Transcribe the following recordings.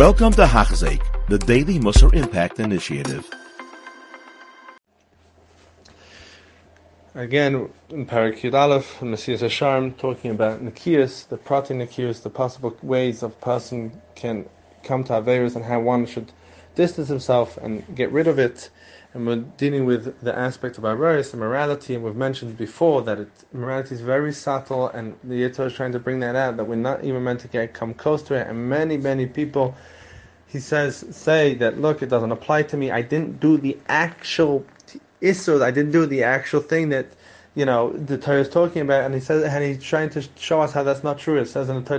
Welcome to Hachzik, the Daily Musar Impact Initiative. Again, in Parakut Aleph, Mesilas Yesharim, talking about Nikias, the Prati Nikias, the possible ways of person can come to Averis and how one should distance himself and get rid of it. And we're dealing with the aspect of Averis and morality, and we've mentioned before that it, morality is very subtle, and the Yitzhak is trying to bring that out, that we're not even meant to get come close to it. And many, many people, he says, say that, look, it doesn't apply to me. I didn't do the actual Isur, I didn't do the actual thing that you know the Torah is talking about, and he says, and he's trying to show us how that's not true. It says in the Torah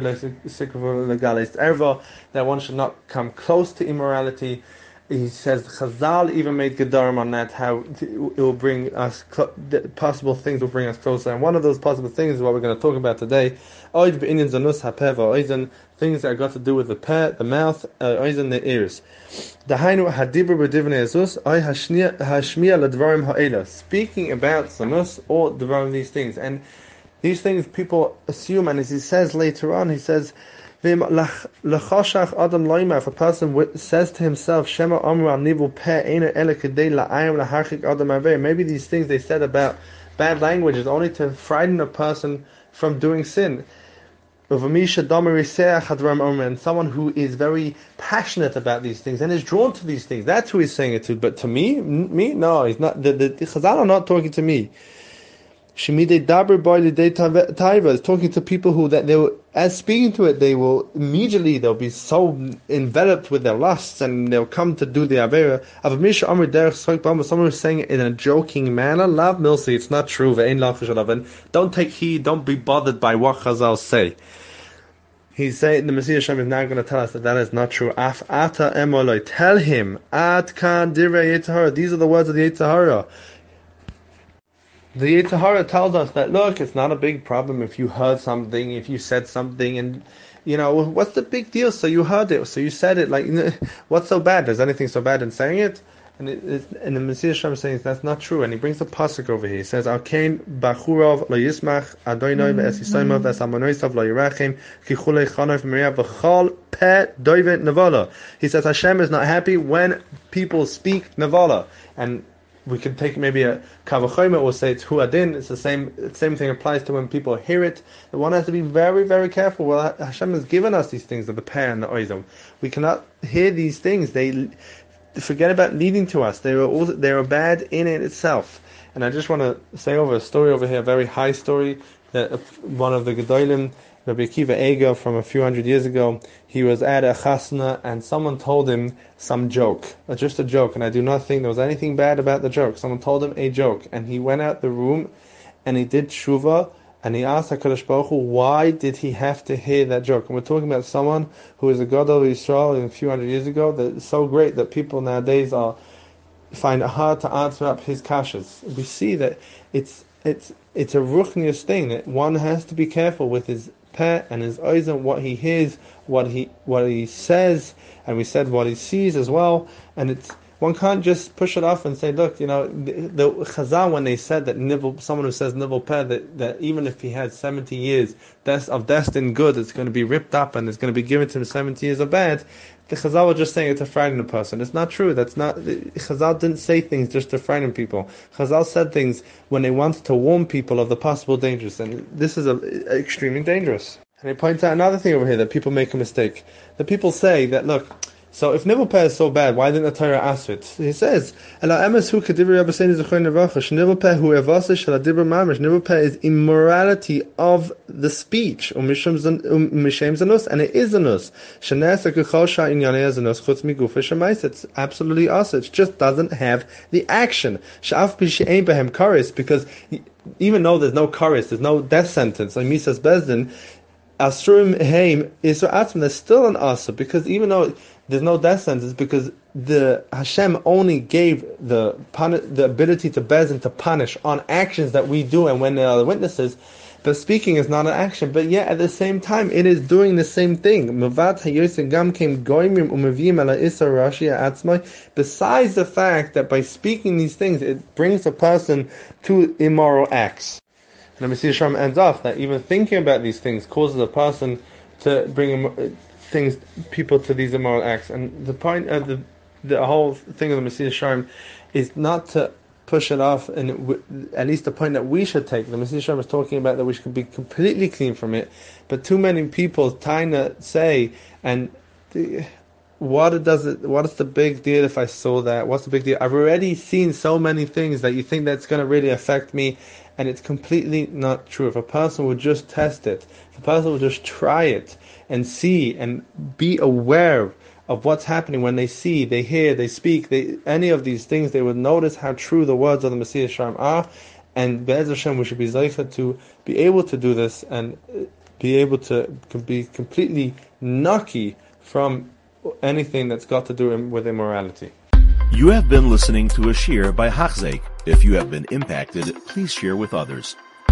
that one should not come close to immorality. He says Chazal even made Gedarim on that how it will bring us possible things will bring us closer, and one of those possible things is what we're going to talk about today. Zanus things that got to do with the pet, the mouth, uh, the ears. Speaking about sanus or devarim these things. And these things people assume, and as he says later on, he says, if a person says to himself, Shema maybe these things they said about bad language is only to frighten a person from doing sin and someone who is very passionate about these things and is drawn to these things. That's who he's saying it to. But to me, me, no, he's not. The, the, the Chazal are not talking to me. Shemide Dabr Boy Taiva is talking to people who that they will, as speaking to it, they will immediately they'll be so enveloped with their lusts and they'll come to do the avera. Avamisha Amr Derech Someone who's saying it in a joking manner. Love Milsi, it's not true. Don't take heed. Don't be bothered by what Chazal say. He's saying the Mesilas Yesharim is now going to tell us that that is not true. Af ata emoloi. Tell him. At kan divrei These are the words of the Yetzer Hara. The Yetzer Hara tells us that look, it's not a big problem if you heard something, if you said something, and you know what's the big deal? So you heard it, so you said it. Like, what's so bad? Is anything so bad in saying it? And, it, and the Mesilas Yesharim is saying that's not true, and he brings a pasuk over here. He says, "Alkein bachurov lo yismach adonai ve'es yisoyma mm-hmm. ve'es amonoisav lo yirachem kichulei chanav miriya v'chol pe doivet nevala." He says Hashem is not happy when people speak nevala, and we could take maybe a kavachoyma or say it's huadin. It's the same. Same thing applies to when people hear it. One has to be very, very careful. Well, Hashem has given us these things, of the pear and the oizom. We cannot hear these things. They forget about leading to us. They are all they are bad in it itself. And I just want to say over a story over here, a very high story that one of the gedolim Rabbi Akiva from a few hundred years ago, he was at a chasna and someone told him some joke, uh, just a joke, and I do not think there was anything bad about the joke. Someone told him a joke, and he went out the room and he did tshuva and he asked HaKadosh Baruch Hu, why did he have to hear that joke? And we're talking about someone who is a God of Israel a few hundred years ago that is so great that people nowadays are find it hard to answer up his kashas. We see that it's it's it's a ruchnius thing that one has to be careful with his pet and his eyes and what he hears, what he what he says, and we said what he sees as well. And it's one can't just push it off and say, look, you know, the, the Chazal when they said that someone who says nivel peh, that, that even if he had 70 years of destined good, it's going to be ripped up and it's going to be given to him 70 years of bad. The Chazal was just saying it to frighten a person. It's not true. That's not. Chazal didn't say things just to frighten people. Chazal said things when they wanted to warn people of the possible dangers, and this is a, extremely dangerous. And he points out another thing over here that people make a mistake. The people say that look, so if nivul peh is so bad, why didn't the Torah ask it? He says, "Ela emes hu kedivri Rabbi Seini zechoy nevachash nivul peh hu evasa shel adibur mamish." Nivul peh is immorality of the speech, um umishem um zanus, and it is zanus. Shenes ekechol sha inyanei zanus chutz migufa shemais. It's absolutely us. It just doesn't have the action. Sha'af b'she'ein behem karis, because even though there's no karis, there's no death sentence. Like Misas Bezdin, Asrum Heim Isra Atzim, there's still an Asa, because even though there's no death sentence because the Hashem only gave the the ability to bezin to punish on actions that we do and when there are witnesses. But speaking is not an action. But yet at the same time, it is doing the same thing. Besides the fact that by speaking these things, it brings a person to immoral acts. And let me see the Messiah ends off that even thinking about these things causes a person to bring things people to these immoral acts. And the point of the the whole thing of the Mesilas Yesharim is not to push it off, and w- at least the point that we should take. The Mesilas Yesharim is talking about that we should be completely clean from it, but too many people trying to say and. The, what does it what is the big deal if I saw that? What's the big deal? I've already seen so many things that you think that's gonna really affect me and it's completely not true. If a person would just test it, if a person would just try it and see and be aware of what's happening when they see, they hear, they speak, they, any of these things, they would notice how true the words of the Mesilas Yesharim are. And Be'ez Hashem, we should be zeicha to be able to do this and uh, be able to be completely nucky from anything that's got to do with immorality. You have been listening to a shiur by Hachzeik. If you have been impacted, please share with others.